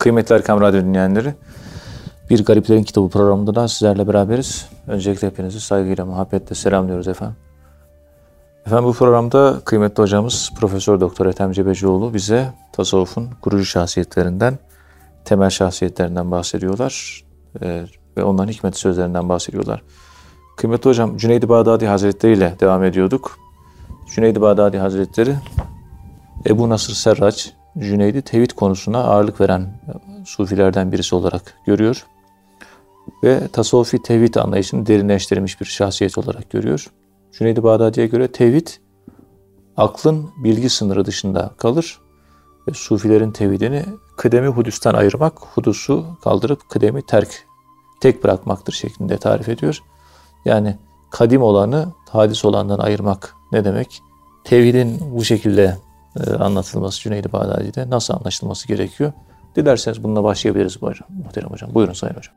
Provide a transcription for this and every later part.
Kıymetli Erkam Radyo dinleyenleri, Bir Gariplerin Kitabı programında da sizlerle beraberiz. Öncelikle hepinizi saygıyla, muhabbetle selamlıyoruz efendim. Efendim bu programda kıymetli hocamız Profesör Doktor Ethem Cebecioğlu bize tasavvufun kurucu şahsiyetlerinden, temel şahsiyetlerinden bahsediyorlar ee, ve onların hikmet sözlerinden bahsediyorlar. Kıymetli hocam Cüneyd-i Bağdadi Hazretleri ile devam ediyorduk. Cüneyd-i Bağdadi Hazretleri Ebu Nasır Serraç Cüneyd'i tevhid konusuna ağırlık veren sufilerden birisi olarak görüyor. Ve tasavvufi tevhid anlayışını derinleştirilmiş bir şahsiyet olarak görüyor. Cüneyd-i Bağdadi'ye göre tevhid aklın bilgi sınırı dışında kalır ve sufilerin tevhidini kıdemi hudüsten ayırmak, hudusu kaldırıp kıdemi terk, tek bırakmaktır şeklinde tarif ediyor. Yani kadim olanı hadis olandan ayırmak ne demek? Tevhidin bu şekilde e, anlatılması Cüneyd-i Bağdadi'de nasıl anlaşılması gerekiyor? Dilerseniz bununla başlayabiliriz muhterem hocam. Buyurun Sayın Hocam.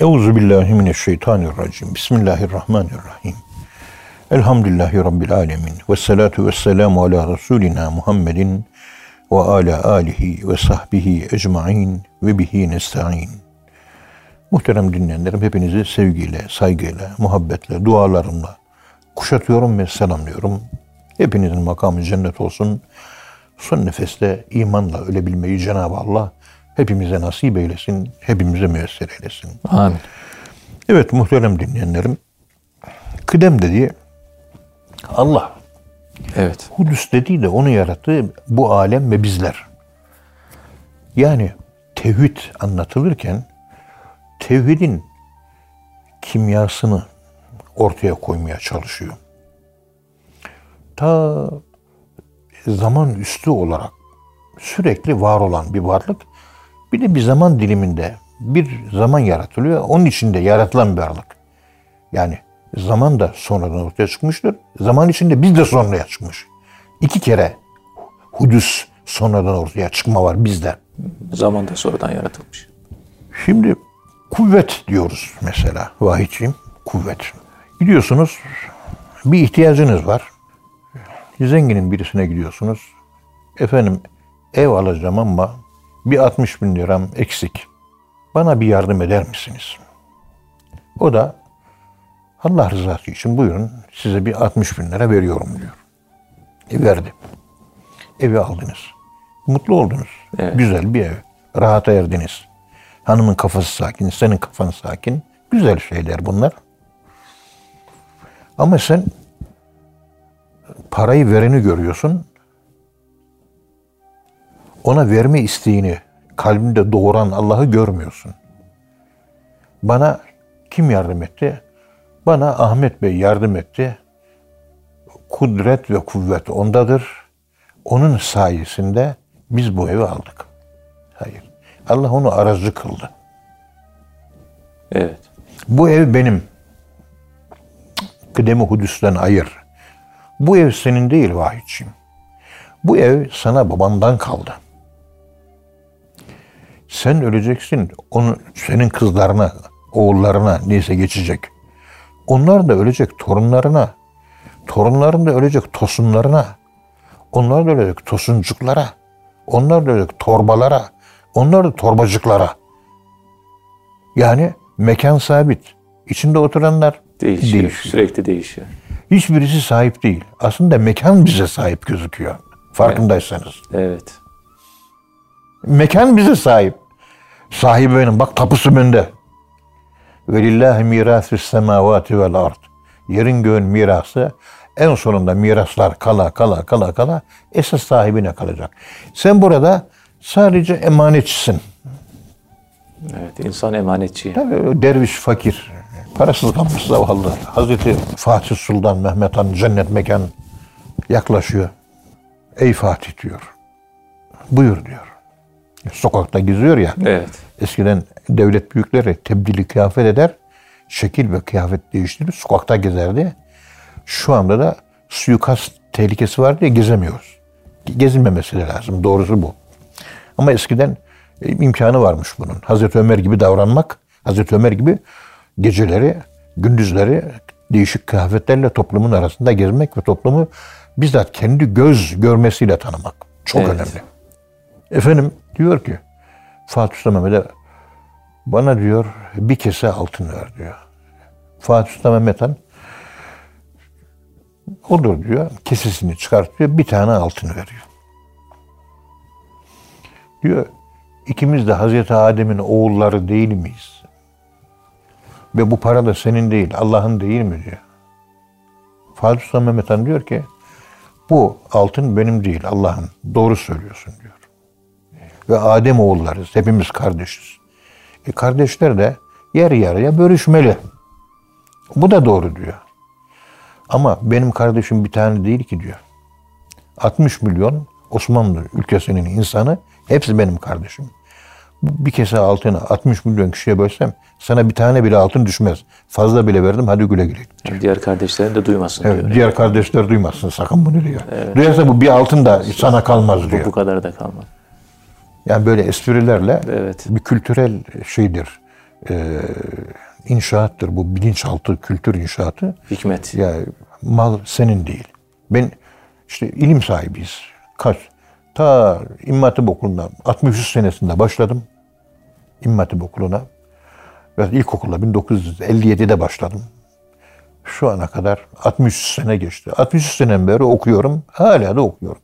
Euzu billahi mineşşeytanirracim. Bismillahirrahmanirrahim. Elhamdülillahi Rabbil alemin. Ve salatu ve selamu ala Resulina Muhammedin ve ala alihi ve sahbihi ecmain ve bihi nesta'in. Muhterem dinleyenlerim hepinizi sevgiyle, saygıyla, muhabbetle, dualarımla kuşatıyorum ve selamlıyorum. Hepinizin makamı cennet olsun. Son nefeste imanla ölebilmeyi Cenab-ı Allah hepimize nasip eylesin, hepimize müyesser eylesin. Amin. Evet muhterem dinleyenlerim, kıdem dediği Allah. Evet. Hudüs dediği de onu yarattığı bu alem ve bizler. Yani tevhid anlatılırken tevhidin kimyasını ortaya koymaya çalışıyor. Ta zaman üstü olarak sürekli var olan bir varlık bir de bir zaman diliminde bir zaman yaratılıyor. Onun içinde yaratılan bir varlık. Yani zaman da sonradan ortaya çıkmıştır. Zaman içinde biz de sonraya çıkmış. İki kere hudüs sonradan ortaya çıkma var bizde. Zaman da sonradan yaratılmış. Şimdi kuvvet diyoruz mesela vahiyciğim. Kuvvet. Gidiyorsunuz bir ihtiyacınız var. Zenginin birisine gidiyorsunuz. Efendim ev alacağım ama bir 60 bin liram eksik. Bana bir yardım eder misiniz? O da Allah rızası için buyurun size bir 60 bin lira veriyorum diyor. E verdi. Evi aldınız. Mutlu oldunuz. Evet. Güzel bir ev. Rahata erdiniz. Hanımın kafası sakin, senin kafan sakin. Güzel şeyler bunlar. Ama sen parayı vereni görüyorsun. Ona verme isteğini kalbinde doğuran Allah'ı görmüyorsun. Bana kim yardım etti? Bana Ahmet Bey yardım etti. Kudret ve kuvvet ondadır. Onun sayesinde biz bu evi aldık. Hayır. Allah onu aracı kıldı. Evet. Bu ev benim. Kıdemi Hudüs'ten ayır. Bu ev senin değil vahiyciğim. Bu ev sana babandan kaldı. Sen öleceksin. Onu senin kızlarına, oğullarına neyse geçecek. Onlar da ölecek torunlarına. Torunların da ölecek tosunlarına. Onlar da ölecek tosuncuklara. Onlar da ölecek torbalara. Onlar da torbacıklara. Yani mekan sabit. İçinde oturanlar Değişiyor. değişiyor. Sürekli değişiyor. Hiçbirisi sahip değil. Aslında mekan bize sahip gözüküyor. Farkındaysanız. Evet. Mekan bize sahip. Sahibi benim. Bak tapusu bende. Velillahi mirasü semavati vel ard. Yerin göğün mirası en sonunda miraslar kala kala kala kala esas sahibine kalacak. Sen burada sadece emanetçisin. Evet. İnsan emanetçi. Tabii derviş fakir. Parasız kalmış zavallı. Hazreti Fatih Sultan Mehmet Han cennet mekan yaklaşıyor. Ey Fatih diyor. Buyur diyor. Sokakta geziyor ya. Evet. Eskiden devlet büyükleri tebdili kıyafet eder. Şekil ve kıyafet değiştirir. Sokakta gezerdi. Şu anda da suikast tehlikesi var diye gezemiyoruz. Gezilmemesi lazım. Doğrusu bu. Ama eskiden e, imkanı varmış bunun. Hazreti Ömer gibi davranmak, Hazreti Ömer gibi geceleri, gündüzleri değişik kıyafetlerle toplumun arasında gezmek ve toplumu bizzat kendi göz görmesiyle tanımak. Çok Evet. önemli. Efendim diyor ki Fatih Sultan Mehmet'e bana diyor bir kese altın ver diyor. Fatih Sultan Mehmet Han olur diyor. Kesesini çıkartıyor. Bir tane altın veriyor. Diyor ikimiz de Hazreti Adem'in oğulları değil miyiz? Ve bu para da senin değil, Allah'ın değil mi diyor. Fatih Sultan Mehmet Han diyor ki bu altın benim değil, Allah'ın. Doğru söylüyorsun diyor. Ve Adem oğullarız. Hepimiz kardeşiz. E kardeşler de yer yarıya bölüşmeli. Bu da doğru diyor. Ama benim kardeşim bir tane değil ki diyor. 60 milyon Osmanlı ülkesinin insanı hepsi benim kardeşim. Bir kese altını 60 milyon kişiye bölsem sana bir tane bile altın düşmez. Fazla bile verdim hadi güle güle. Yani diğer kardeşlerin de duymasın Evet, diyor. diğer kardeşler duymasın sakın bunu diyor. Duyarsa bu bir altın da sana kalmaz Bu, diyor. bu kadar da kalmadı. Yani böyle esprilerle Evet. bir kültürel şeydir. Ee, inşaattır bu bilinçaltı kültür inşaatı. Hikmet. Ya mal senin değil. Ben işte ilim sahibiyiz. Kaç? Ta İmam Hatip Okulu'nda 63 senesinde başladım. İmam Hatip Okulu'na. Ve ilkokula 1957'de başladım. Şu ana kadar 63 sene geçti. 63 seneden beri okuyorum. Hala da okuyorum.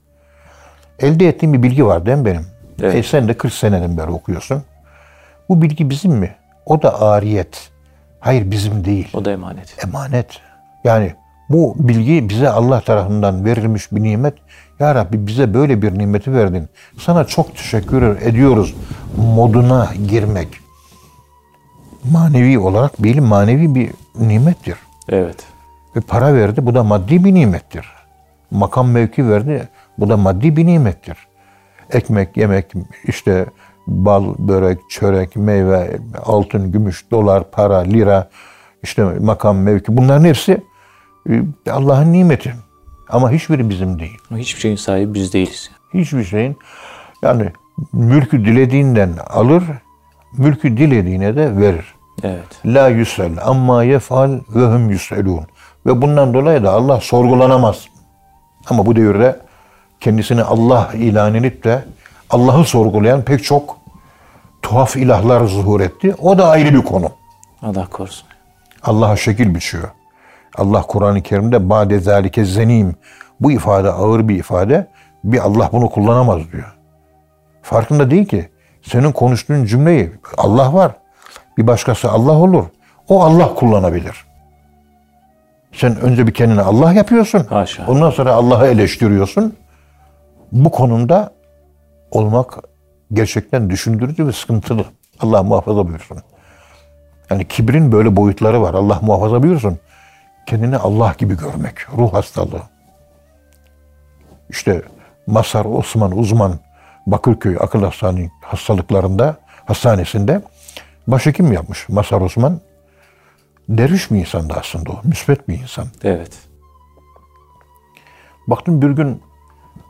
Elde ettiğim bir bilgi var değil mi benim? Evet. E sen de 40 seneden beri okuyorsun. Bu bilgi bizim mi? O da ariyet. Hayır bizim değil O da emanet. emanet. Yani bu bilgi bize Allah tarafından verilmiş bir nimet. Ya Rabbi bize böyle bir nimeti verdin. Sana çok teşekkür ediyoruz moduna girmek. Manevi olarak bir manevi bir nimettir. Evet. Ve para verdi bu da maddi bir nimettir. Makam mevki verdi bu da maddi bir nimettir. Ekmek, yemek, işte bal, börek, çörek, meyve, altın, gümüş, dolar, para, lira, işte makam, mevki bunların hepsi e, Allah'ın nimeti. Ama hiçbiri bizim değil. Hiçbir şeyin sahibi biz değiliz. Hiçbir şeyin yani mülkü dilediğinden alır, mülkü dilediğine de verir. Evet. La yüsel amma yefal ve hum yüselun. Ve bundan dolayı da Allah sorgulanamaz. Ama bu devirde kendisini Allah ilan edip de Allah'ı sorgulayan pek çok tuhaf ilahlar zuhur etti. O da ayrı bir konu. Allah korusun. Allah'a şekil biçiyor. Allah Kur'an-ı Kerim'de bade zalike zenim. Bu ifade ağır bir ifade. Bir Allah bunu kullanamaz diyor. Farkında değil ki. Senin konuştuğun cümleyi Allah var. Bir başkası Allah olur. O Allah kullanabilir. Sen önce bir kendini Allah yapıyorsun. Haşa. Ondan sonra Allah'ı eleştiriyorsun. Bu konumda olmak gerçekten düşündürücü ve sıkıntılı. Allah muhafaza buyursun. Yani kibrin böyle boyutları var. Allah muhafaza buyursun. Kendini Allah gibi görmek. Ruh hastalığı. İşte Masar Osman Uzman Bakırköy Akıl Hastane hastalıklarında hastanesinde başhekim yapmış Masar Osman. Derviş bir insandı aslında o. Müsbet bir insan. Evet. Baktım bir gün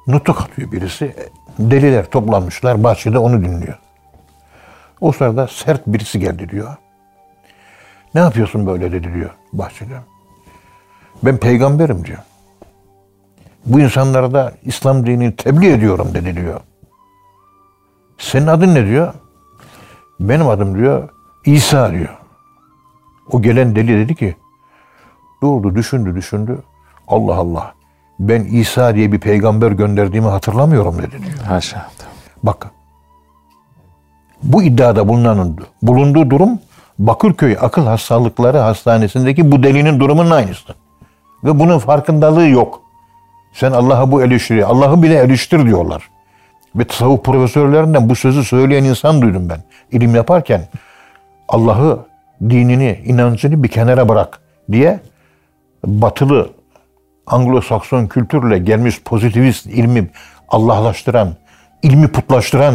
nutuk atıyor birisi. Deliler toplanmışlar bahçede onu dinliyor. O sırada sert birisi geldi diyor. Ne yapıyorsun böyle dedi diyor bahçede. Ben peygamberim diyor. Bu insanlara da İslam dinini tebliğ ediyorum dedi diyor. Senin adın ne diyor? Benim adım diyor İsa diyor. O gelen deli dedi ki durdu düşündü düşündü. Allah Allah ben İsa diye bir peygamber gönderdiğimi hatırlamıyorum dedi diyor. Haşa. Bak bu iddiada bulunanın bulunduğu durum Bakırköy Akıl Hastalıkları Hastanesi'ndeki bu delinin durumunun aynısı. Ve bunun farkındalığı yok. Sen Allah'a bu eleştiri, Allah'ı bile eleştir diyorlar. Ve tasavvuf profesörlerinden bu sözü söyleyen insan duydum ben. İlim yaparken Allah'ı, dinini, inancını bir kenara bırak diye batılı Anglo-Sakson kültürle gelmiş pozitivist ilmi Allahlaştıran, ilmi putlaştıran,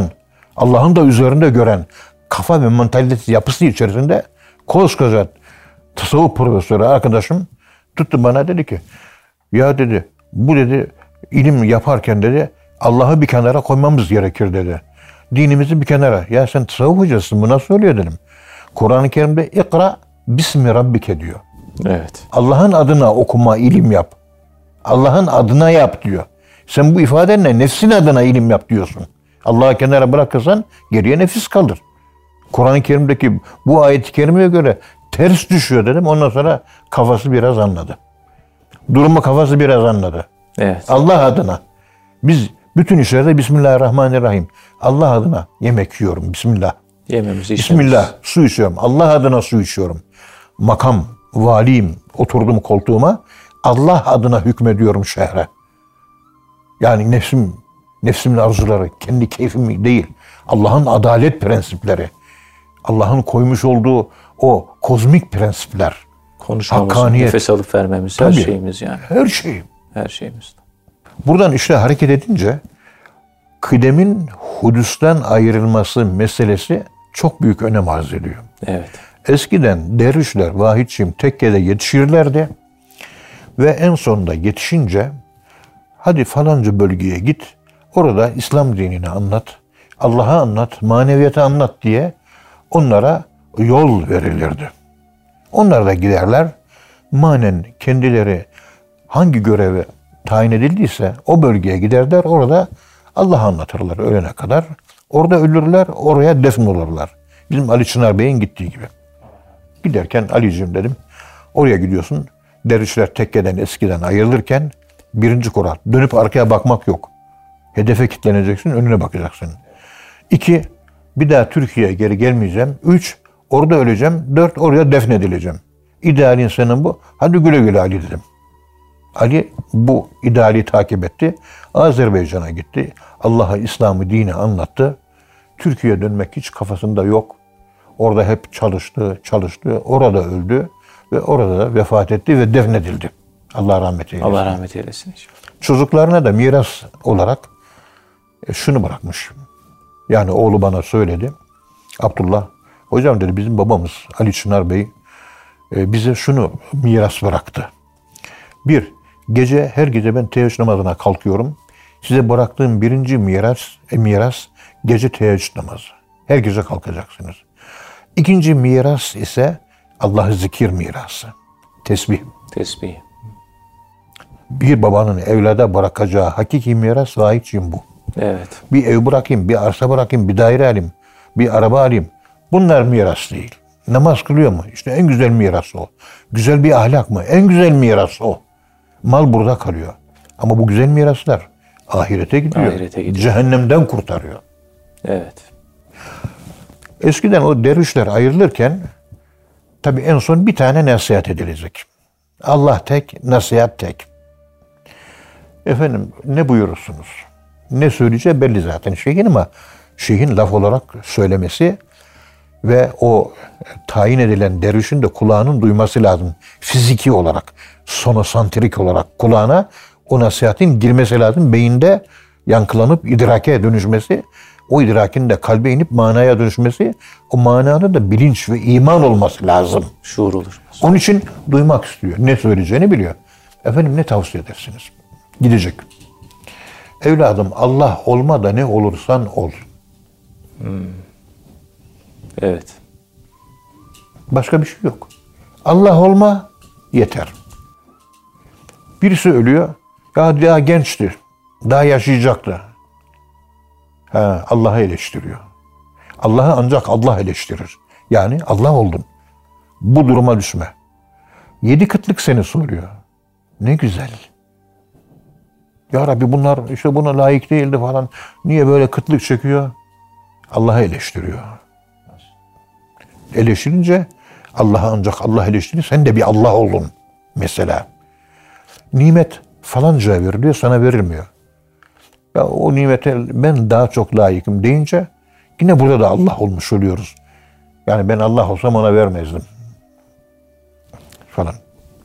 Allah'ın da üzerinde gören kafa ve mentalite yapısı içerisinde koskoca tasavvuf profesörü arkadaşım tuttu bana dedi ki ya dedi bu dedi ilim yaparken dedi Allah'ı bir kenara koymamız gerekir dedi. Dinimizi bir kenara. Ya sen tasavvuf hocasın bu nasıl oluyor dedim. Kur'an-ı Kerim'de ikra bismi rabbike diyor. Evet. Allah'ın adına okuma, ilim yap. Allah'ın adına yap diyor. Sen bu ifadenle nefsin adına ilim yap diyorsun. Allah'ı kenara bırakırsan geriye nefis kalır. Kur'an-ı Kerim'deki bu ayet-i kerimeye göre ters düşüyor dedim. Ondan sonra kafası biraz anladı. Durumu kafası biraz anladı. Evet. Allah adına. Biz bütün işlerde Bismillahirrahmanirrahim. Allah adına yemek yiyorum. Bismillah. Yememiz, içmemiz. Bismillah. Su içiyorum. Allah adına su içiyorum. Makam, valiyim. Oturdum koltuğuma. Allah adına hükmediyorum şehre. Yani nefsim, nefsimin arzuları, kendi keyfim değil. Allah'ın adalet prensipleri. Allah'ın koymuş olduğu o kozmik prensipler. Konuşmamız, Hakkaniyet. nefes alıp vermemiz, her Tabii. şeyimiz yani. Her şey. Her şeyimiz. Buradan işte hareket edince kıdemin hudüsten ayrılması meselesi çok büyük önem arz ediyor. Evet. Eskiden dervişler vahidçim tekkede yetişirlerdi ve en sonunda yetişince hadi falanca bölgeye git orada İslam dinini anlat, Allah'a anlat, maneviyata anlat diye onlara yol verilirdi. Onlar da giderler manen kendileri hangi göreve tayin edildiyse o bölgeye giderler orada Allah'ı anlatırlar ölene kadar. Orada ölürler oraya defn olurlar. Bizim Ali Çınar Bey'in gittiği gibi. Giderken Ali'cim dedim oraya gidiyorsun. Dervişler tekkeden eskiden ayrılırken birinci kural dönüp arkaya bakmak yok. Hedefe kilitleneceksin önüne bakacaksın. İki bir daha Türkiye'ye geri gelmeyeceğim. Üç orada öleceğim. Dört oraya defnedileceğim. İdealin senin bu. Hadi güle güle Ali dedim. Ali bu ideali takip etti. Azerbaycan'a gitti. Allah'a İslam'ı, dini anlattı. Türkiye'ye dönmek hiç kafasında yok. Orada hep çalıştı, çalıştı. Orada öldü ve orada da vefat etti ve defnedildi. Allah rahmet eylesin. Allah rahmet eylesin. Çocuklarına da miras olarak e, şunu bırakmış. Yani oğlu bana söyledi. Abdullah, hocam dedi bizim babamız Ali Çınar Bey e, bize şunu miras bıraktı. Bir, gece her gece ben teheccüd namazına kalkıyorum. Size bıraktığım birinci miras, e, miras gece teheccüd namazı. Her gece kalkacaksınız. İkinci miras ise Allah'ı zikir mirası. Tesbih. Tesbih. Bir babanın evlada bırakacağı hakiki miras vahiyçiyim bu. Evet. Bir ev bırakayım, bir arsa bırakayım, bir daire alayım, bir araba alayım. Bunlar miras değil. Namaz kılıyor mu? İşte en güzel miras o. Güzel bir ahlak mı? En güzel miras o. Mal burada kalıyor. Ama bu güzel miraslar ahirete gidiyor. Ahirete gidiyor. Cehennemden kurtarıyor. Evet. Eskiden o dervişler ayrılırken tabi en son bir tane nasihat edilecek. Allah tek, nasihat tek. Efendim ne buyurursunuz? Ne söyleyeceği belli zaten şeyhin ama şeyhin laf olarak söylemesi ve o tayin edilen dervişin de kulağının duyması lazım. Fiziki olarak, sonosantrik olarak kulağına o nasihatin girmesi lazım. Beyinde yankılanıp idrake dönüşmesi, o idrakin de kalbe inip manaya dönüşmesi, o mananın da bilinç ve iman olması lazım. Şuur olur. Onun için duymak istiyor. Ne söyleyeceğini biliyor. Efendim ne tavsiye edersiniz? Gidecek. Evladım Allah olma da ne olursan ol. Evet. Başka bir şey yok. Allah olma yeter. Birisi ölüyor. Ya daha gençti. Daha yaşayacaktı. Ha, Allah'ı eleştiriyor. Allah'ı ancak Allah eleştirir. Yani Allah oldun. Bu duruma düşme. Yedi kıtlık seni soruyor. Ne güzel. Ya Rabbi bunlar işte buna layık değildi falan. Niye böyle kıtlık çekiyor? Allah'ı eleştiriyor. Eleştirince Allah'ı ancak Allah eleştirir. Sen de bir Allah oldun mesela. Nimet falanca veriliyor sana verilmiyor. Ya o nimete ben daha çok layıkım deyince yine burada da Allah olmuş oluyoruz. Yani ben Allah olsam ona vermezdim. Falan.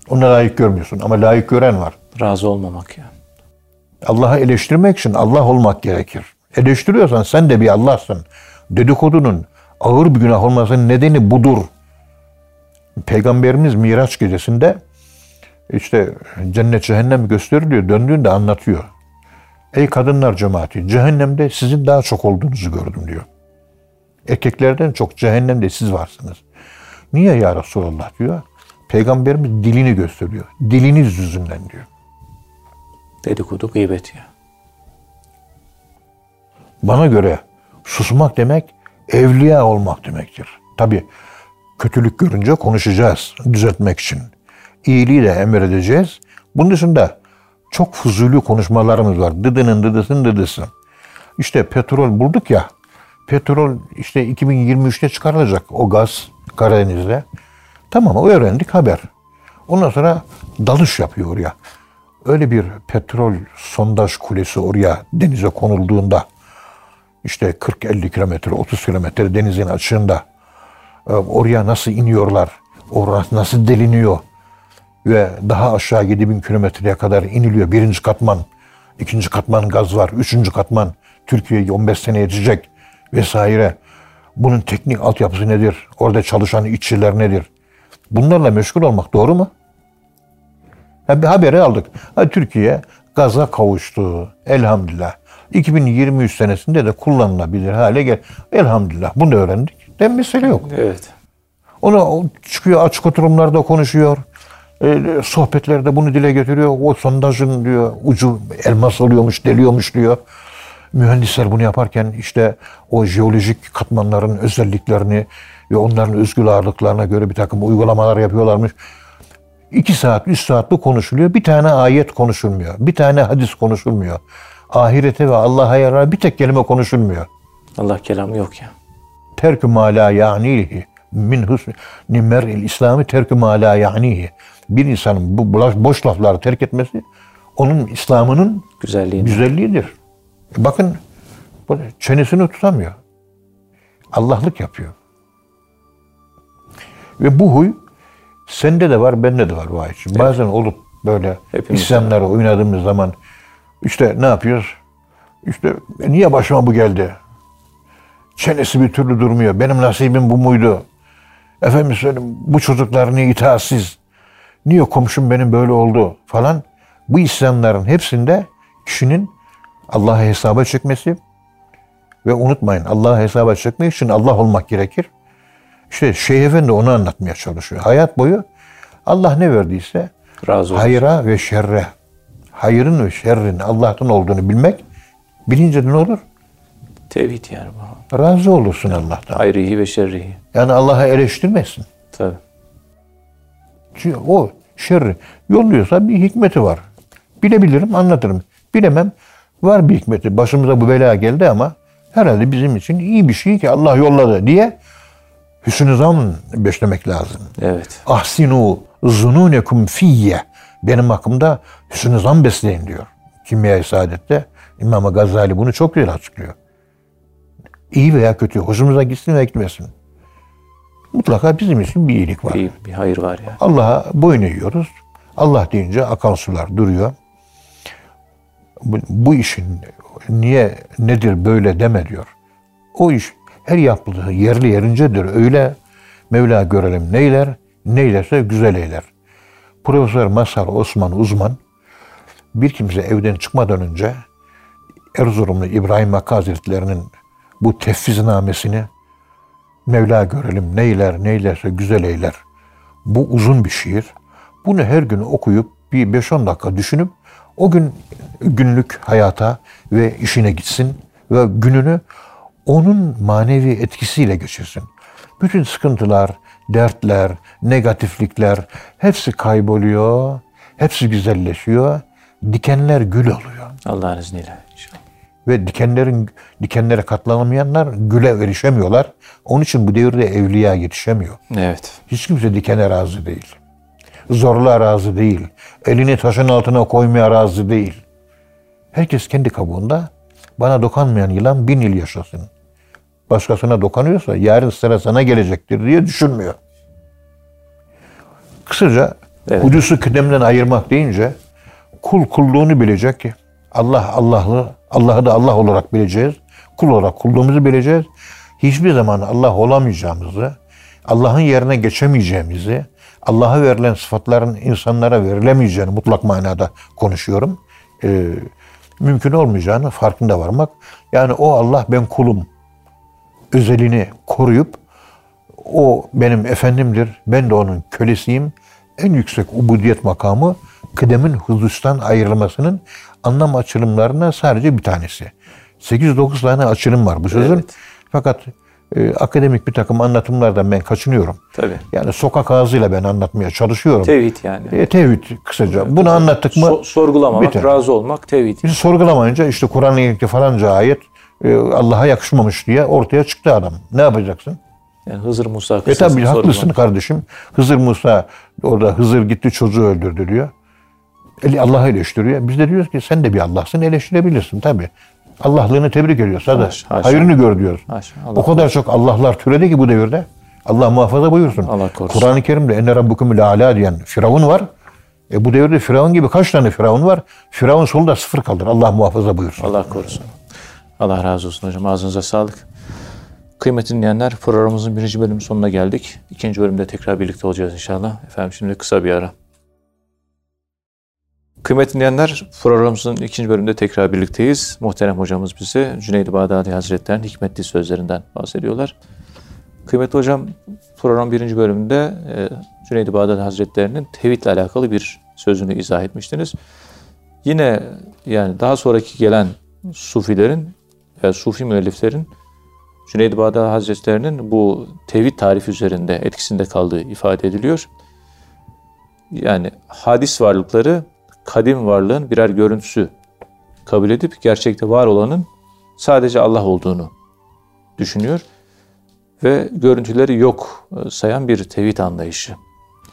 Ona layık görmüyorsun ama layık gören var. Razı olmamak ya. Allah'ı eleştirmek için Allah olmak gerekir. Eleştiriyorsan sen de bir Allah'sın. Dedikodunun ağır bir günah olmasının nedeni budur. Peygamberimiz Miraç gecesinde işte cennet cehennem gösteriliyor. Döndüğünde anlatıyor. Ey kadınlar cemaati cehennemde sizin daha çok olduğunuzu gördüm diyor. Erkeklerden çok cehennemde siz varsınız. Niye ya Resulallah diyor. Peygamberimiz dilini gösteriyor. Diliniz yüzünden diyor. Dedikodu gıybet ya. Bana göre susmak demek evliya olmak demektir. Tabi kötülük görünce konuşacağız düzeltmek için. İyiliği de emredeceğiz. Bunun dışında çok fuzuli konuşmalarımız var. Dıdının dıdısın dıdısı. İşte petrol bulduk ya. Petrol işte 2023'te çıkarılacak o gaz Karadeniz'de. Tamam öğrendik haber. Ondan sonra dalış yapıyor oraya. Öyle bir petrol sondaj kulesi oraya denize konulduğunda işte 40-50 kilometre, 30 kilometre denizin açığında e, oraya nasıl iniyorlar, orası nasıl deliniyor ve daha aşağı 7000 kilometreye kadar iniliyor. Birinci katman, ikinci katman gaz var, üçüncü katman Türkiye'yi 15 sene yetecek vesaire. Bunun teknik altyapısı nedir? Orada çalışan işçiler nedir? Bunlarla meşgul olmak doğru mu? Ha, bir haberi aldık. Ha, Türkiye gaza kavuştu. Elhamdülillah. 2023 senesinde de kullanılabilir hale gel. Elhamdülillah. Bunu öğrendik. De mesele yok. Evet. Onu çıkıyor açık oturumlarda konuşuyor. E, sohbetlerde bunu dile getiriyor. O sondajın diyor ucu elmas oluyormuş, deliyormuş diyor. Mühendisler bunu yaparken işte o jeolojik katmanların özelliklerini ve onların özgül ağırlıklarına göre bir takım uygulamalar yapıyorlarmış. İki saat, üç saat bu konuşuluyor. Bir tane ayet konuşulmuyor. Bir tane hadis konuşulmuyor. Ahirete ve Allah'a yarar bir tek kelime konuşulmuyor. Allah kelamı yok ya. Terkü ma la ya'nihi min husni mer'il İslami terkü ma la ya'nihi. Bir insanın bu boş lafları terk etmesi onun İslam'ının Güzelliği. güzelliğidir. Bakın çenesini tutamıyor. Allah'lık yapıyor. Ve bu huy sende de var, bende de var bu için. Evet. Bazen olup böyle Hepimiz isyanlara oynadığımız zaman işte ne yapıyoruz? İşte niye başıma bu geldi? Çenesi bir türlü durmuyor. Benim nasibim bu muydu? Efendim söyleyeyim bu çocuklar niye itaatsiz? Niye komşum benim böyle oldu falan. Bu isyanların hepsinde kişinin Allah'a hesaba çekmesi ve unutmayın Allah'a hesaba çekmek için Allah olmak gerekir. İşte Şeyh Efendi onu anlatmaya çalışıyor. Hayat boyu Allah ne verdiyse Razı olsun. hayra ve şerre, hayırın ve şerrin Allah'tan olduğunu bilmek bilince ne olur? Tevhid yani bu. Razı olursun Allah'tan. Hayrihi ve şerrihi. Yani Allah'a eleştirmesin. Tabii. Çünkü o şerri yolluyorsa bir hikmeti var. Bilebilirim, anlatırım. Bilemem, var bir hikmeti. Başımıza bu bela geldi ama herhalde bizim için iyi bir şey ki Allah yolladı diye hüsnü zan beslemek lazım. Evet. Ahsinu zununekum fiyye. Benim hakkımda hüsnü zan besleyin diyor. Kimya-i Saadet'te İmam Gazali bunu çok güzel açıklıyor. İyi veya kötü, hoşumuza gitsin veya gitmesin. Mutlaka bizim için bir iyilik var. Bir, bir hayır var ya. Allah'a boyun eğiyoruz. Allah deyince akan sular duruyor. Bu, bu işin niye nedir böyle deme diyor. O iş her yapıldığı yerli yerincedir. Öyle Mevla görelim neyler, neylerse güzel eyler. Profesör Masar Osman Uzman bir kimse evden çıkmadan önce Erzurumlu İbrahim Hakkı Hazretleri'nin bu tefviznamesini Mevla görelim neyler neylerse güzel eyler. Bu uzun bir şiir. Bunu her gün okuyup bir 5-10 dakika düşünüp o gün günlük hayata ve işine gitsin ve gününü onun manevi etkisiyle geçirsin. Bütün sıkıntılar, dertler, negatiflikler hepsi kayboluyor, hepsi güzelleşiyor. Dikenler gül oluyor. Allah'ın izniyle inşallah. Ve dikenlerin dikenlere katlanamayanlar güle erişemiyorlar. Onun için bu devirde evliya yetişemiyor. Evet. Hiç kimse dikene razı değil. Zorla razı değil. Elini taşın altına koymaya razı değil. Herkes kendi kabuğunda bana dokanmayan yılan bin yıl yaşasın. Başkasına dokunuyorsa yarın sıra sana gelecektir diye düşünmüyor. Kısaca Evet. Kudüs'ü kıdemden ayırmak deyince kul kulluğunu bilecek ki Allah Allah'ı Allah'ı da Allah olarak bileceğiz. Kul olarak kulluğumuzu bileceğiz. Hiçbir zaman Allah olamayacağımızı, Allah'ın yerine geçemeyeceğimizi, Allah'a verilen sıfatların insanlara verilemeyeceğini mutlak manada konuşuyorum. Ee, mümkün olmayacağını farkında varmak. Yani o Allah ben kulum özelini koruyup o benim efendimdir, ben de onun kölesiyim. En yüksek ubudiyet makamı kıdemin husustan ayrılmasının anlam açılımlarına sadece bir tanesi. 8-9 tane açılım var bu sözün. Evet. Fakat e, akademik bir takım anlatımlardan ben kaçınıyorum. Tabii. Yani sokak ağzıyla ben anlatmaya çalışıyorum. Tevhid yani. E, tevhid kısaca. Bunu anlattık mı? So- sorgulamamak, biter. razı olmak tevhid. Biz sorgulamayınca işte Kur'an-ı Kerim'de falanca ayet Allah'a yakışmamış diye ortaya çıktı adam. Ne yapacaksın? Yani Hızır Musa E tabii haklısın kardeşim. Hızır Musa orada Hızır gitti çocuğu öldürdü diyor. Eli Allah'ı eleştiriyor. Biz de diyoruz ki sen de bir Allah'sın eleştirebilirsin tabii. Allah'lığını tebrik ediyoruz. Hadi Haşa, haşa. hayrını gör diyoruz. Allah o kadar çok Allah'lar türedi ki bu devirde. Allah muhafaza buyursun. Allah. Kur'an-ı Kerim'de enne rabbukumul ala diyen Firavun var. E bu devirde Firavun gibi kaç tane Firavun var? Firavun solda sıfır kaldır. Allah muhafaza buyursun. Allah korusun. Allah razı olsun hocam. Ağzınıza sağlık. Kıymetli dinleyenler programımızın birinci bölümü sonuna geldik. İkinci bölümde tekrar birlikte olacağız inşallah. Efendim şimdi kısa bir ara. Kıymetli dinleyenler programımızın ikinci bölümünde tekrar birlikteyiz. Muhterem hocamız bize Cüneyd-i Bağdadi Hazretleri'nin hikmetli sözlerinden bahsediyorlar. Kıymetli hocam program birinci bölümünde e, Cüneyd-i Bağdadi Hazretleri'nin tevhidle alakalı bir sözünü izah etmiştiniz. Yine yani daha sonraki gelen sufilerin ve sufi müelliflerin Cüneyd-i Bağdadi Hazretleri'nin bu tevhid tarifi üzerinde etkisinde kaldığı ifade ediliyor. Yani hadis varlıkları kadim varlığın birer görüntüsü kabul edip gerçekte var olanın sadece Allah olduğunu düşünüyor ve görüntüleri yok e, sayan bir tevhid anlayışı.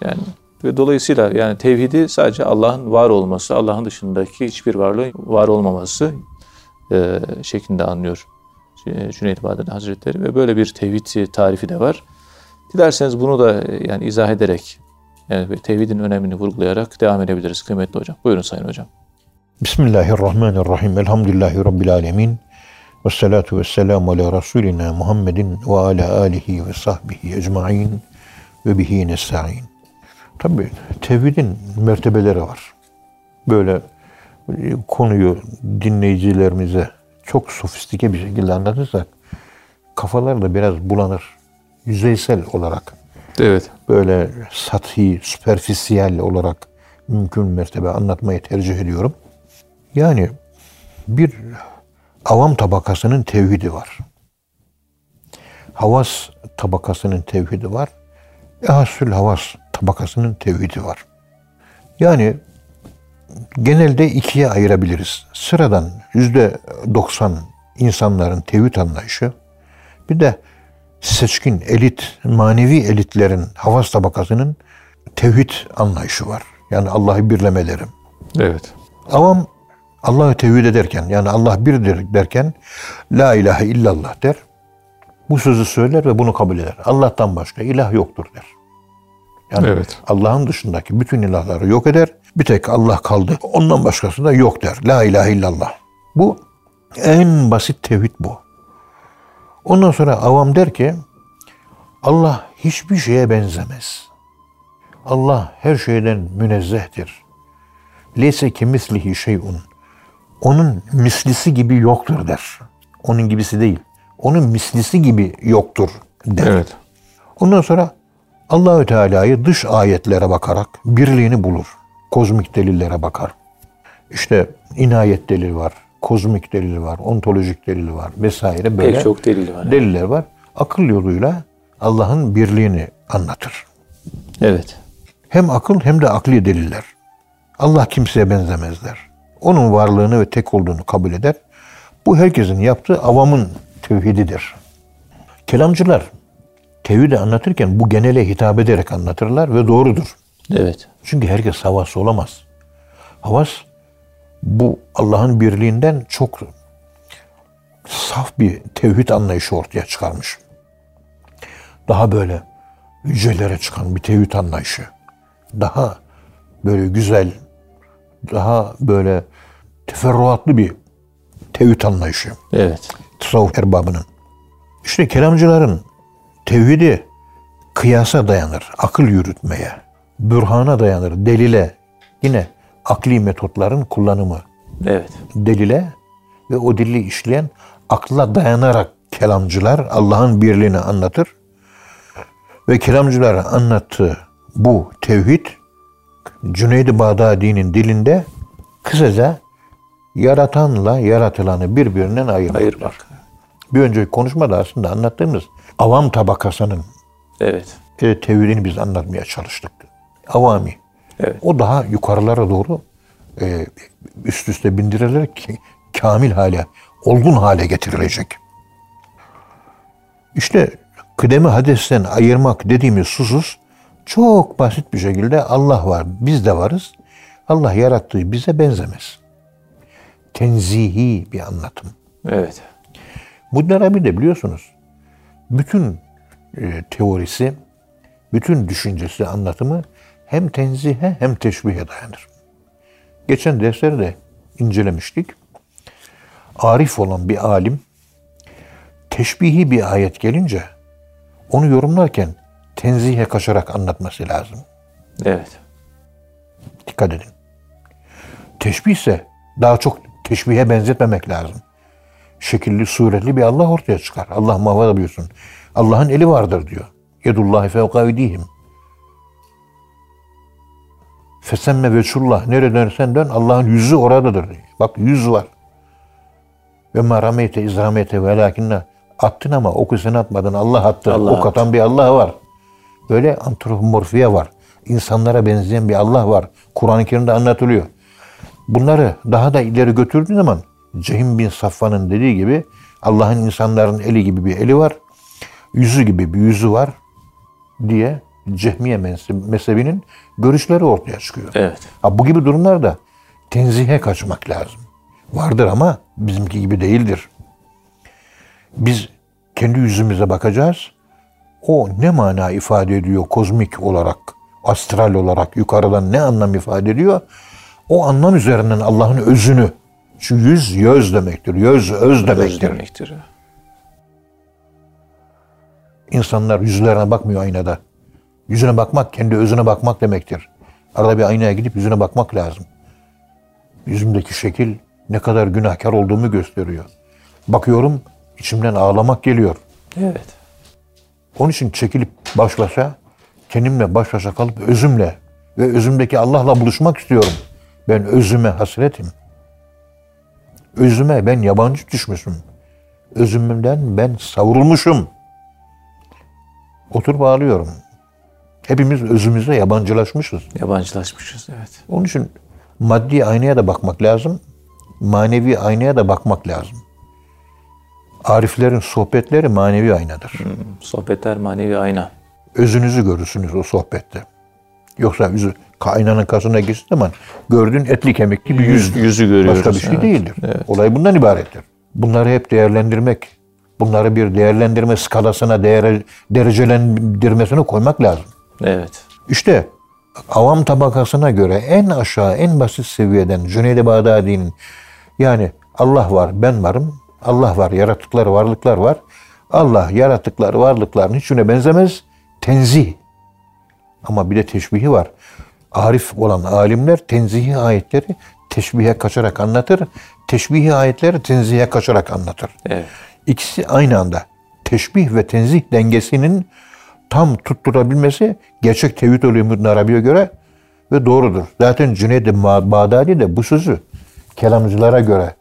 Yani ve dolayısıyla yani tevhidi sadece Allah'ın var olması, Allah'ın dışındaki hiçbir varlığın var olmaması e, şeklinde anlıyor C- Cüneyt Bağdadi Hazretleri ve böyle bir tevhid tarifi de var. Dilerseniz bunu da e, yani izah ederek yani tevhidin önemini vurgulayarak devam edebiliriz kıymetli hocam. Buyurun sayın hocam. Bismillahirrahmanirrahim. Elhamdülillahi Rabbil alemin. Ve salatu ve selamu ala Resulina Muhammedin ve ala alihi ve sahbihi ecma'in ve bihi nesta'in. Tabi tevhidin mertebeleri var. Böyle e, konuyu dinleyicilerimize çok sofistike bir şekilde anlatırsak kafalar da biraz bulanır. Yüzeysel olarak Evet. böyle sathi, süperfisiyel olarak mümkün mertebe anlatmayı tercih ediyorum. Yani bir avam tabakasının tevhidi var. Havas tabakasının tevhidi var. Ehasül havas tabakasının tevhidi var. Yani genelde ikiye ayırabiliriz. Sıradan yüzde 90 insanların tevhid anlayışı, bir de seçkin elit, manevi elitlerin havas tabakasının tevhid anlayışı var. Yani Allah'ı birlemeleri. Evet. Avam Allah'ı tevhid ederken yani Allah birdir derken La ilahe illallah der. Bu sözü söyler ve bunu kabul eder. Allah'tan başka ilah yoktur der. Yani Evet. Allah'ın dışındaki bütün ilahları yok eder. Bir tek Allah kaldı. Ondan başkası da yok der. La ilahe illallah. Bu en basit tevhid bu. Ondan sonra avam der ki Allah hiçbir şeye benzemez. Allah her şeyden münezzehtir. Leyse ki mislihi şeyun. Onun mislisi gibi yoktur der. Onun gibisi değil. Onun mislisi gibi yoktur der. Evet. Ondan sonra Allahü Teala'yı dış ayetlere bakarak birliğini bulur. Kozmik delillere bakar. İşte inayet delili var, kozmik delili var, ontolojik delili var vesaire böyle Pek çok delili var. deliller var. Akıl yoluyla Allah'ın birliğini anlatır. Evet. Hem akıl hem de akli deliller. Allah kimseye benzemezler. Onun varlığını ve tek olduğunu kabul eder. Bu herkesin yaptığı avamın tevhididir. Kelamcılar tevhidi anlatırken bu genele hitap ederek anlatırlar ve doğrudur. Evet. Çünkü herkes havası olamaz. Havas bu Allah'ın birliğinden çok saf bir tevhid anlayışı ortaya çıkarmış. Daha böyle yücelere çıkan bir tevhid anlayışı. Daha böyle güzel, daha böyle teferruatlı bir tevhid anlayışı. Evet. Tasavvuf erbabının. İşte kelamcıların tevhidi kıyasa dayanır, akıl yürütmeye, bürhana dayanır, delile. Yine akli metotların kullanımı Evet. delile ve o delili işleyen akla dayanarak kelamcılar Allah'ın birliğini anlatır. Ve kelamcılar anlattığı bu tevhid Cüneyd-i Bağdadi'nin dilinde kısaca yaratanla yaratılanı birbirinden ayırmak. Ayırmak. Bir önceki konuşmada aslında anlattığımız avam tabakasının Evet. e, tevhidini biz anlatmaya çalıştık. Avami. Evet. O daha yukarılara doğru e, üst üste bindirilerek ki- kamil hale, olgun hale getirilecek. İşte kıdemi hadesten ayırmak dediğimiz husus çok basit bir şekilde Allah var, biz de varız. Allah yarattığı bize benzemez. Tenzihi bir anlatım. Evet. Muddin Arabi de biliyorsunuz bütün e, teorisi, bütün düşüncesi, anlatımı hem tenzihe hem teşbihe dayanır. Geçen derslerde incelemiştik. Arif olan bir alim teşbihi bir ayet gelince onu yorumlarken tenzihe kaçarak anlatması lazım. Evet. Dikkat edin. Teşbih ise daha çok teşbihe benzetmemek lazım. Şekilli, suretli bir Allah ortaya çıkar. Allah muhafaza buyursun. Allah'ın eli vardır diyor. Yedullahi fevka eydihim. Fesemme veçullah. Nereye dönersen dön Allah'ın yüzü oradadır. Bak yüz var. Ve ma rameyte iz rameyte velakinne attın ama oku sen atmadın. Allah attı. Allah ok atan bir Allah var. Böyle antropomorfiye var. İnsanlara benzeyen bir Allah var. Kur'an-ı Kerim'de anlatılıyor. Bunları daha da ileri götürdüğün zaman Cehim bin Safvan'ın dediği gibi Allah'ın insanların eli gibi bir eli var. Yüzü gibi bir yüzü var diye Cehmiye mezhe- mezhebinin görüşleri ortaya çıkıyor. Evet. Ha, bu gibi durumlarda tenzihe kaçmak lazım. Vardır ama bizimki gibi değildir. Biz kendi yüzümüze bakacağız. O ne mana ifade ediyor kozmik olarak, astral olarak yukarıdan ne anlam ifade ediyor? O anlam üzerinden Allah'ın özünü, şu yüz yüz demektir, yüz öz Öz demektir. demektir. İnsanlar yüzlerine bakmıyor aynada. Yüzüne bakmak, kendi özüne bakmak demektir. Arada bir aynaya gidip yüzüne bakmak lazım. Yüzümdeki şekil ne kadar günahkar olduğumu gösteriyor. Bakıyorum, içimden ağlamak geliyor. Evet. Onun için çekilip baş başa, kendimle baş başa kalıp özümle ve özümdeki Allah'la buluşmak istiyorum. Ben özüme hasretim. Özüme ben yabancı düşmüşüm. Özümden ben savrulmuşum. Oturup ağlıyorum. Hepimiz özümüze yabancılaşmışız. Yabancılaşmışız. Evet. Onun için maddi aynaya da bakmak lazım. Manevi aynaya da bakmak lazım. Ariflerin sohbetleri manevi aynadır. Sohbetler manevi ayna. özünüzü görürsünüz o sohbette. Yoksa yüzü aynanın karşısına geçtiği zaman gördüğün etli kemikli bir yüz. yüzü görüyoruz, Başka bir şey evet. değildir. Evet. Olay bundan ibarettir. Bunları hep değerlendirmek, bunları bir değerlendirme skalasına değer, derecelendirmesine koymak lazım. Evet. İşte avam tabakasına göre en aşağı, en basit seviyeden Cüneyd-i Bağdadi'nin yani Allah var, ben varım, Allah var, yarattıkları varlıklar var. Allah yarattıkları varlıkların hiçbirine benzemez. Tenzih. Ama bir de teşbihi var. Arif olan alimler tenzihi ayetleri teşbihe kaçarak anlatır. Teşbihi ayetleri tenzihe kaçarak anlatır. Evet. İkisi aynı anda. Teşbih ve tenzih dengesinin tam tutturabilmesi gerçek tevhid oluyor Müdün Arabi'ye göre ve doğrudur. Zaten Cüneyd-i Bağdadi de bu sözü kelamcılara göre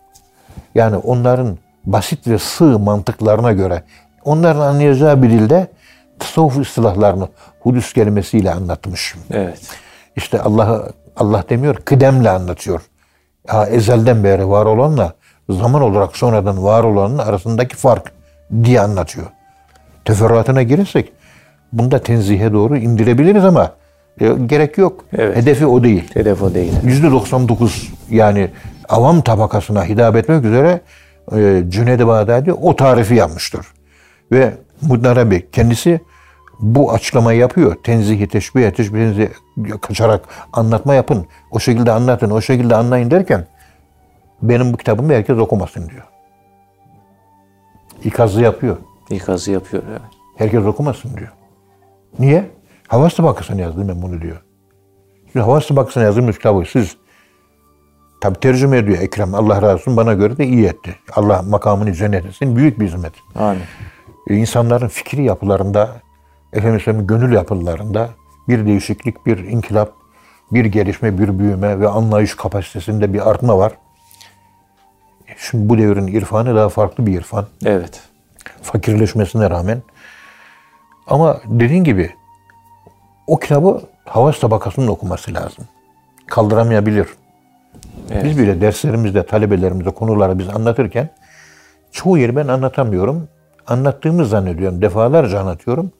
yani onların basit ve sığ mantıklarına göre onların anlayacağı bir dilde tasavvuf istilahlarını hudüs kelimesiyle anlatmış. Evet. İşte Allah'ı Allah demiyor, kıdemle anlatıyor. Ha, ezelden beri var olanla zaman olarak sonradan var olanın arasındaki fark diye anlatıyor. Teferruatına girersek bunda tenzihe doğru indirebiliriz ama e, gerek yok. Evet. Hedefi o değil. Telefon değil. Yüzde 99 yani avam tabakasına hitap etmek üzere e, Cüneyd-i Bağdadi o tarifi yapmıştır. Ve Muddin Arabi kendisi bu açıklamayı yapıyor. Tenzihi, teşbih, teşbih, tenzih kaçarak anlatma yapın. O şekilde anlatın, o şekilde anlayın derken benim bu kitabımı herkes okumasın diyor. İkazı yapıyor. İkazı yapıyor. Evet. Herkes okumasın diyor. Niye? Havas tabakasına yazdım ben bunu diyor. Şimdi havas tabakasına yazdığımız kitabı siz tabi tercüme ediyor Ekrem. Allah razı olsun bana göre de iyi etti. Allah makamını cennet etsin. Büyük bir hizmet. Amin. E, İnsanların fikri yapılarında, efendim gönül yapılarında bir değişiklik, bir inkılap, bir gelişme, bir büyüme ve anlayış kapasitesinde bir artma var. Şimdi bu devrin irfanı daha farklı bir irfan. Evet. Fakirleşmesine rağmen. Ama dediğin gibi o kitabı havas tabakasının okuması lazım. Kaldıramayabilir. Evet. Biz bile derslerimizde, talebelerimize konuları biz anlatırken çoğu yeri ben anlatamıyorum. Anlattığımı zannediyorum. Defalarca anlatıyorum.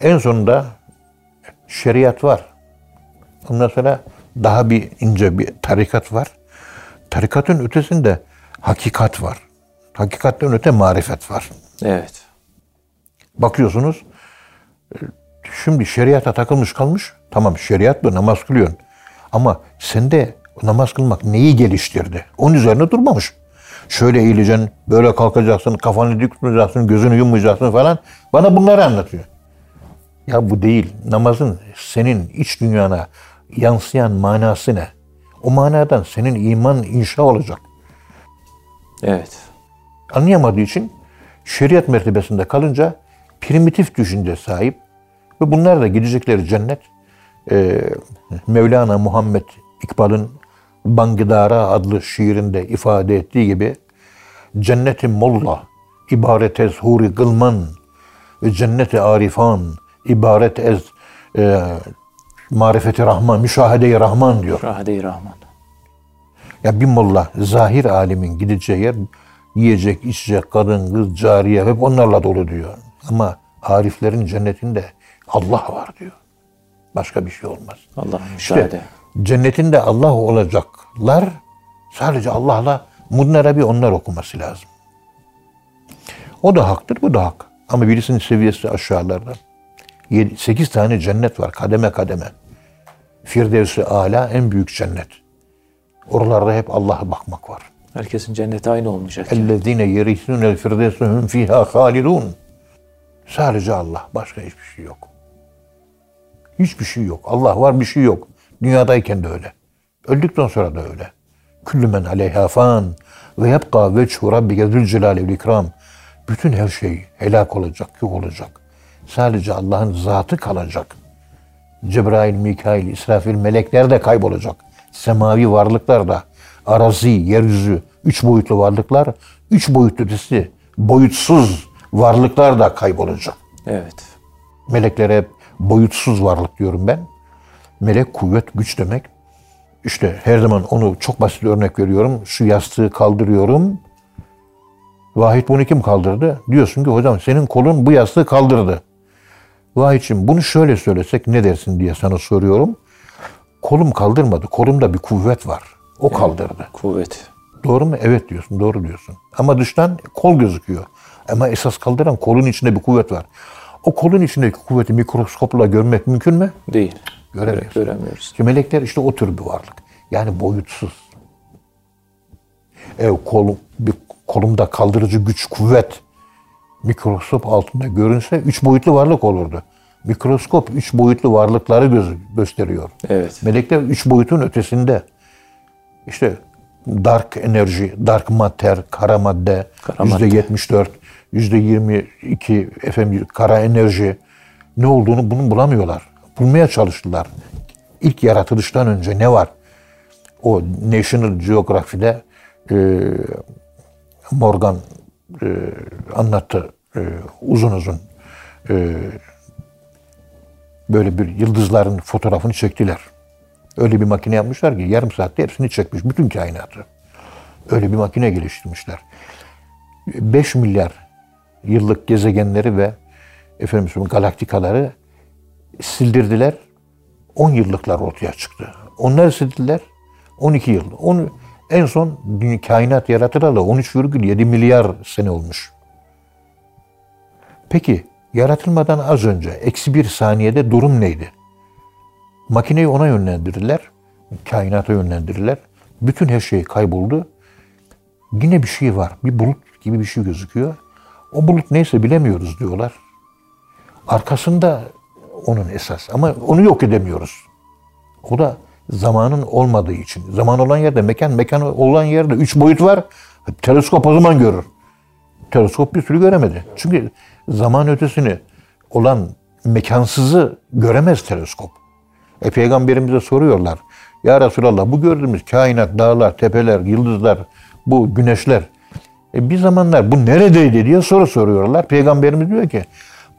En sonunda şeriat var. Ondan sonra daha bir ince bir tarikat var. Tarikatın ötesinde hakikat var. Hakikatten öte marifet var. Evet. Bakıyorsunuz şimdi şeriata takılmış kalmış. Tamam şeriat bu namaz kılıyorsun. Ama sende namaz kılmak neyi geliştirdi? Onun üzerine durmamış. Şöyle eğileceksin, böyle kalkacaksın, kafanı dik tutacaksın, gözünü yummayacaksın falan. Bana bunları anlatıyor. Ya bu değil. Namazın senin iç dünyana yansıyan manası ne? O manadan senin iman inşa olacak. Evet. Anlayamadığı için şeriat mertebesinde kalınca primitif düşünce sahip ve bunlar da gidecekleri cennet e, Mevlana Muhammed İkbal'ın Bangidara adlı şiirinde ifade ettiği gibi cenneti molla ibaret ez huri gılman ve cenneti arifan ibaret ez e, marifeti rahman, müşahede-i rahman diyor. Rahade-i Rahman. Ya bir molla zahir alimin gideceği yer yiyecek, içecek, kadın, kız, cariye hep onlarla dolu diyor. Ama ariflerin cennetinde Allah var diyor. Başka bir şey olmaz. Allah'ın İşte müsaade. cennetinde Allah olacaklar sadece Allah'la bunlara bir onlar okuması lazım. O da haktır, bu da hak. Ama birisinin seviyesi aşağılarda. 8 tane cennet var kademe kademe. Firdevs-i Ala en büyük cennet. Oralarda hep Allah'a bakmak var. Herkesin cenneti aynı olmayacak. اَلَّذ۪ينَ يَرِثُونَ الْفِرْدَوْسَ هُمْ ف۪يهَا خَالِدُونَ Sadece Allah. Başka hiçbir şey yok. Hiçbir şey yok. Allah var bir şey yok. Dünyadayken de öyle. Öldükten sonra da öyle. Küllü men aleyha fan ve yebqa veçhu rabbike zülcelale vel ikram. Bütün her şey helak olacak, yok olacak. Sadece Allah'ın zatı kalacak. Cebrail, Mikail, İsrafil, melekler de kaybolacak. Semavi varlıklar da, arazi, yeryüzü, üç boyutlu varlıklar, üç boyutlu ötesi, boyutsuz varlıklar da kaybolacak. Evet. Meleklere boyutsuz varlık diyorum ben. Melek kuvvet, güç demek. İşte her zaman onu çok basit örnek veriyorum. Şu yastığı kaldırıyorum. Vahit bunu kim kaldırdı? Diyorsun ki hocam senin kolun bu yastığı kaldırdı. Vahit'ciğim bunu şöyle söylesek ne dersin diye sana soruyorum. Kolum kaldırmadı. Kolumda bir kuvvet var. O kaldırdı. Kuvvet. Doğru mu? Evet diyorsun. Doğru diyorsun. Ama dıştan kol gözüküyor. Ama esas kaldıran kolun içinde bir kuvvet var. O kolun içindeki kuvveti mikroskopla görmek mümkün mü? Değil. Göremiyoruz. Göremiyoruz. İşte melekler işte o tür bir varlık. Yani boyutsuz. Ev kolum, bir kolumda kaldırıcı güç, kuvvet mikroskop altında görünse üç boyutlu varlık olurdu. Mikroskop üç boyutlu varlıkları göz, gösteriyor. Evet. Melekler üç boyutun ötesinde. İşte dark enerji, dark matter, kara madde, yüzde. 74, yüzde 22 efendim kara enerji ne olduğunu bunu bulamıyorlar. Bulmaya çalıştılar. İlk yaratılıştan önce ne var? O National Geographic'de e, Morgan e, anlattı e, uzun uzun. E, böyle bir yıldızların fotoğrafını çektiler. Öyle bir makine yapmışlar ki yarım saatte hepsini çekmiş. Bütün kainatı. Öyle bir makine geliştirmişler. 5 milyar yıllık gezegenleri ve efendim galaktikaları sildirdiler. 10 yıllıklar ortaya çıktı. Onlar sildiler 12 yıl. Onu en son kainat yaratılalı 13,7 milyar sene olmuş. Peki yaratılmadan az önce eksi bir saniyede durum neydi? Makineyi ona yönlendirdiler. Kainata yönlendirdiler. Bütün her şey kayboldu. Yine bir şey var. Bir bulut gibi bir şey gözüküyor. O bulut neyse bilemiyoruz diyorlar. Arkasında onun esas. Ama onu yok edemiyoruz. O da zamanın olmadığı için. Zaman olan yerde mekan, mekan olan yerde üç boyut var. Teleskop o zaman görür. Teleskop bir sürü göremedi. Çünkü zaman ötesini olan mekansızı göremez teleskop. E peygamberimize soruyorlar. Ya Resulallah bu gördüğümüz kainat, dağlar, tepeler, yıldızlar bu güneşler. E bir zamanlar bu neredeydi diye soru soruyorlar. Peygamberimiz diyor ki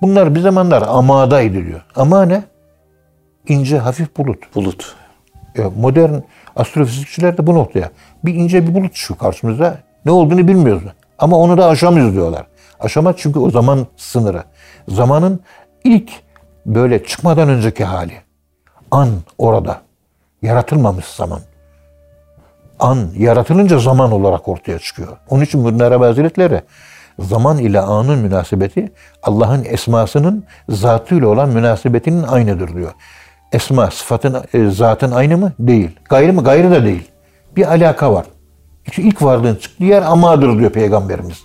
bunlar bir zamanlar amadaydı diyor. Ama ne? İnce hafif bulut. Bulut. E, modern astrofizikçiler de bu noktaya. Bir ince bir bulut şu karşımıza. Ne olduğunu bilmiyoruz. Ama onu da aşamıyoruz diyorlar. Aşamaz çünkü o zaman sınırı. Zamanın ilk böyle çıkmadan önceki hali. An orada. Yaratılmamış zaman. An yaratılınca zaman olarak ortaya çıkıyor. Onun için Mürner Hazretleri zaman ile anın münasebeti Allah'ın esmasının zatıyla olan münasebetinin aynıdır diyor. Esma sıfatın e, zatın aynı mı? Değil. Gayrı mı? Gayrı da değil. Bir alaka var. İşte ilk varlığın çıktığı yer amadır diyor peygamberimiz.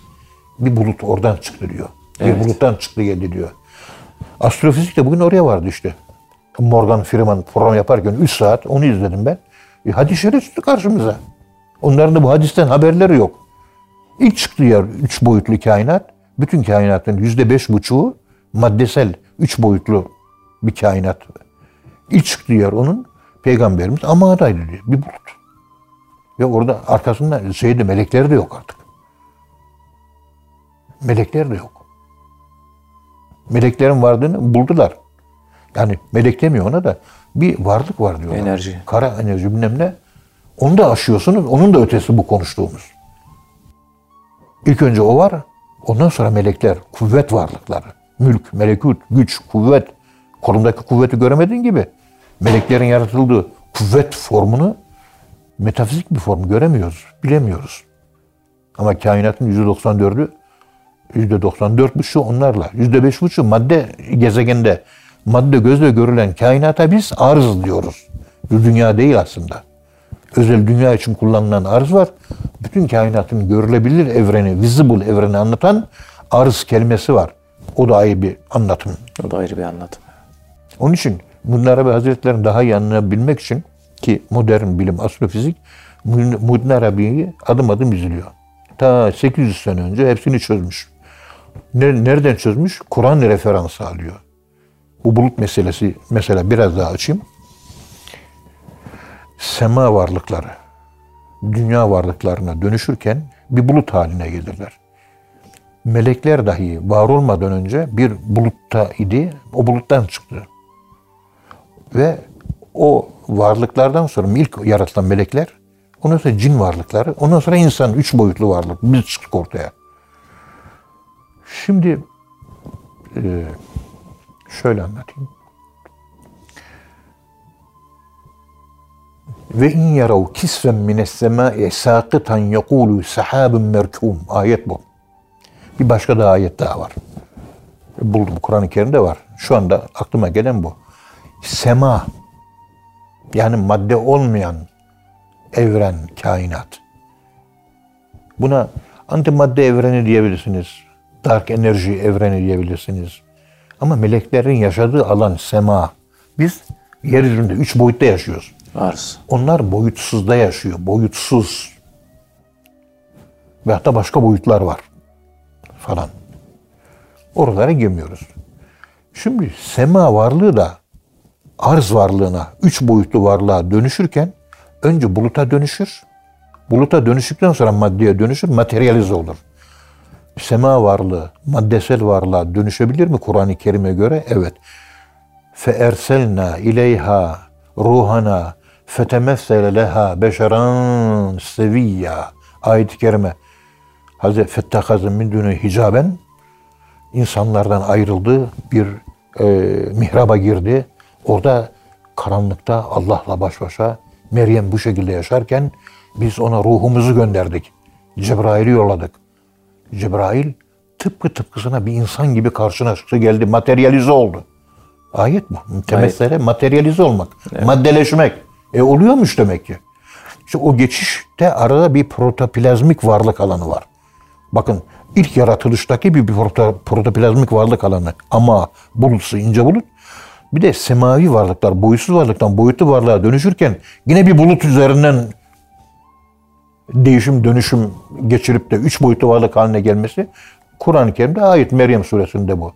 Bir bulut oradan çıktı diyor. Evet. Bir buluttan çıktı geldi diyor. Astrofizik de bugün oraya vardı işte. Morgan Freeman program yaparken 3 saat onu izledim ben. E, hadis-i şerif çıktı karşımıza. Onların da bu hadisten haberleri yok. İlk çıktığı yer üç boyutlu kainat. Bütün kainatın yüzde beş buçuğu maddesel, üç boyutlu bir kainat. İlk çıktığı yer onun peygamberimiz Amada'ydı diyor. Bir bulut. Ve orada arkasında şeyde melekleri de yok artık. Melekler de yok. Meleklerin vardığını buldular. Yani melek demiyor ona da bir varlık var diyorlar. Enerji. Kara enerji bilmem ne. Onu da aşıyorsunuz. Onun da ötesi bu konuştuğumuz. İlk önce o var. Ondan sonra melekler, kuvvet varlıkları. Mülk, melekut, güç, kuvvet. Kolumdaki kuvveti göremediğin gibi meleklerin yaratıldığı kuvvet formunu metafizik bir form göremiyoruz, bilemiyoruz. Ama kainatın %94'ü %94,5'u onlarla. %5,5'u madde gezegende, madde gözle görülen kainata biz arz diyoruz. Bu dünya değil aslında. Özel dünya için kullanılan arz var. Bütün kainatın görülebilir evreni, visible evreni anlatan arz kelimesi var. O da ayrı bir anlatım. O da ayrı bir anlatım. Onun için Muhyiddin Arabi Hazretleri'ni daha iyi anlayabilmek için ki modern bilim, astrofizik Muhyiddin Arabi'yi adım adım izliyor. Ta 800 sene önce hepsini çözmüş. Ne- Nereden çözmüş? Kur'an referansı alıyor. Bu bulut meselesi mesela biraz daha açayım. Sema varlıkları dünya varlıklarına dönüşürken bir bulut haline gelirler. Melekler dahi var olmadan önce bir bulutta idi. O buluttan çıktı. Ve o varlıklardan sonra ilk yaratılan melekler, ondan sonra cin varlıkları, ondan sonra insan, üç boyutlu varlık. Biz çıktık ortaya. Şimdi e, şöyle anlatayım. Ve in yarav kisfen mines semâ'i sâkıtan yekûlû sahabun merkûm. Ayet bu. Bir başka da ayet daha var. Buldum Kur'an-ı Kerim'de var. Şu anda aklıma gelen bu. Sema yani madde olmayan evren, kainat. Buna antimadde evreni diyebilirsiniz. Dark enerji evreni diyebilirsiniz. Ama meleklerin yaşadığı alan sema. Biz yeryüzünde üç boyutta yaşıyoruz. Arz. Onlar boyutsuzda yaşıyor. Boyutsuz. Ve hatta başka boyutlar var. Falan. Oralara girmiyoruz. Şimdi sema varlığı da arz varlığına, üç boyutlu varlığa dönüşürken önce buluta dönüşür. Buluta dönüştükten sonra maddeye dönüşür, materyalize olur Sema varlığı, maddesel varlığa dönüşebilir mi Kur'an-ı Kerim'e göre? Evet. فَاَرْسَلْنَا اِلَيْهَا ruhana fetemessele leha beşeran seviyya ayet-i kerime Hazreti Fettahazın min dünü hicaben insanlardan ayrıldı bir e, mihraba girdi orada karanlıkta Allah'la baş başa Meryem bu şekilde yaşarken biz ona ruhumuzu gönderdik Cebrail'i yolladık Cebrail tıpkı tıpkısına bir insan gibi karşına çıktı geldi materyalize oldu Ayet bu. Temessele materyalize olmak. Maddeleşmek. E oluyormuş demek ki. İşte o geçişte arada bir protoplazmik varlık alanı var. Bakın ilk yaratılıştaki bir, bir proto- protoplazmik varlık alanı. Ama bulutsu ince bulut. Bir de semavi varlıklar, boyutsuz varlıktan boyutlu varlığa dönüşürken yine bir bulut üzerinden değişim dönüşüm geçirip de üç boyutlu varlık haline gelmesi Kur'an-ı Kerim'de ayet Meryem suresinde bu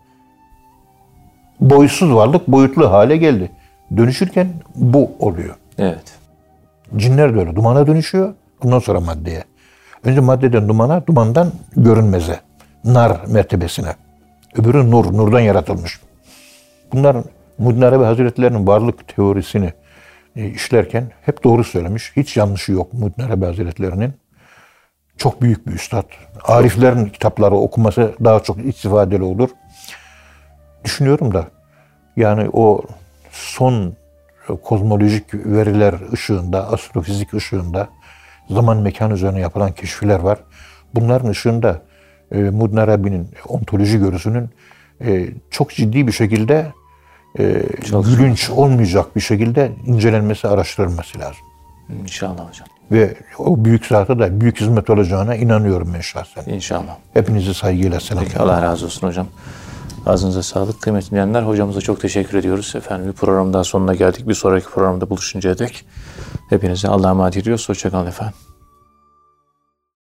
boyutsuz varlık boyutlu hale geldi. Dönüşürken bu oluyor. Evet. Cinler de öyle. Dumana dönüşüyor. Ondan sonra maddeye. Önce maddeden dumana, dumandan görünmeze. Nar mertebesine. Öbürü nur, nurdan yaratılmış. Bunlar Muhyiddin Arabi Hazretleri'nin varlık teorisini işlerken hep doğru söylemiş. Hiç yanlışı yok Muhyiddin Arabi Hazretleri'nin. Çok büyük bir üstad. Ariflerin kitapları okuması daha çok istifadeli olur. Düşünüyorum da yani o son kozmolojik veriler ışığında, astrofizik ışığında zaman mekan üzerine yapılan keşifler var. Bunların ışığında e, Muhyiddin Arabi'nin ontoloji görüsünün e, çok ciddi bir şekilde e, gülünç olmayacak bir şekilde incelenmesi, araştırılması lazım. İnşallah hocam. Ve o büyük zata da büyük hizmet olacağına inanıyorum ben şahsen. İnşallah. Hepinizi saygıyla selamlıyorum. Peki Allah razı olsun hocam. Ağzınıza sağlık. Kıymetli dinleyenler hocamıza çok teşekkür ediyoruz. Efendim bir program daha sonuna geldik. Bir sonraki programda buluşuncaya dek hepinize Allah'a emanet ediyoruz. Hoşçakalın efendim.